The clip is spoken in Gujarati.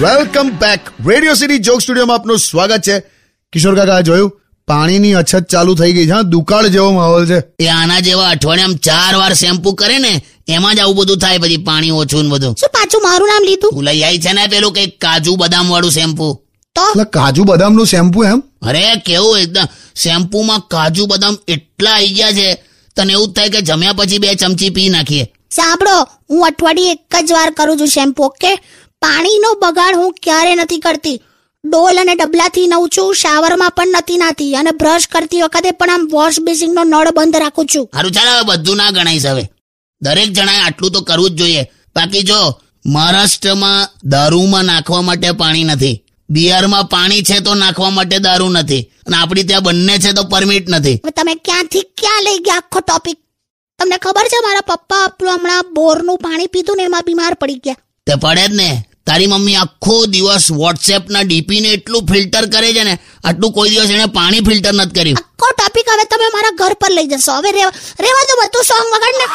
Welcome back. Radio city joke સ્ટુડિયોમાં આપનું સ્વાગત છે. કિશોર કાકા જોયું? પાણીની અછત ચાલુ થઈ ગઈ છે હા? દુકાળ જેવો માહોલ છે. એ આના જેવા અઠવાડિયામાં ચાર વાર શેમ્પુ કરે ને એમાં જ આવું બધું થાય પછી પાણી ઓછું ને બધું. શું પાછું મારું નામ લીધું? લઈ આવી છે ને પેલું કઈ કાજુ બદામ વાળું શેમ્પુ. તો? એટલે કાજુ બદામનું શેમ્પુ એમ? અરે કેવું એકદમ. શેમ્પુમાં કાજુ બદામ એટલા આવી ગયા છે તને એવું જ થાય કે જમ્યા પછી બે ચમચી પી નાખીએ. સાંભળો હું અઠવાડિયે એક જ વાર કરું છું શેમ્પુ ઓકે? પાણીનો બગાડ હું ક્યારે નથી કરતી. ડોલ અને ડબલાથી નવું છું શાવરમાં પણ નથી નાતી અને બ્રશ કરતી વખતે પણ આમ વોશ બેસિંગનો નળ બંધ રાખું છું. હારું ચાલ હવે બધું ના ગણાય હવે. દરેક જણાએ આટલું તો કરવું જ જોઈએ. બાકી જો મહારાષ્ટ્રમાં દારૂમાં નાખવા માટે પાણી નથી. બિહારમાં પાણી છે તો નાખવા માટે દારૂ નથી. અને આપણી ત્યાં બંને છે તો પરમિટ નથી. તમે ક્યાંથી ક્યાં લઈ ગયા આખો ટોપિક તમને ખબર છે મારા પપ્પા આપણું હમણાં બોરનું પાણી પીધું ને એમાં બીમાર પડી ગયા. તે પડે જ ને. તારી મમ્મી આખો દિવસ વોટ્સએપના ડીપીને ડીપી ને એટલું ફિલ્ટર કરે છે ને આટલું કોઈ દિવસ એને પાણી ફિલ્ટર નથી કર્યું. આખો ટોપિક હવે તમે મારા ઘર પર લઈ જશો. હવે રેવા રેવા દો બધું સોંગ વગાડ ને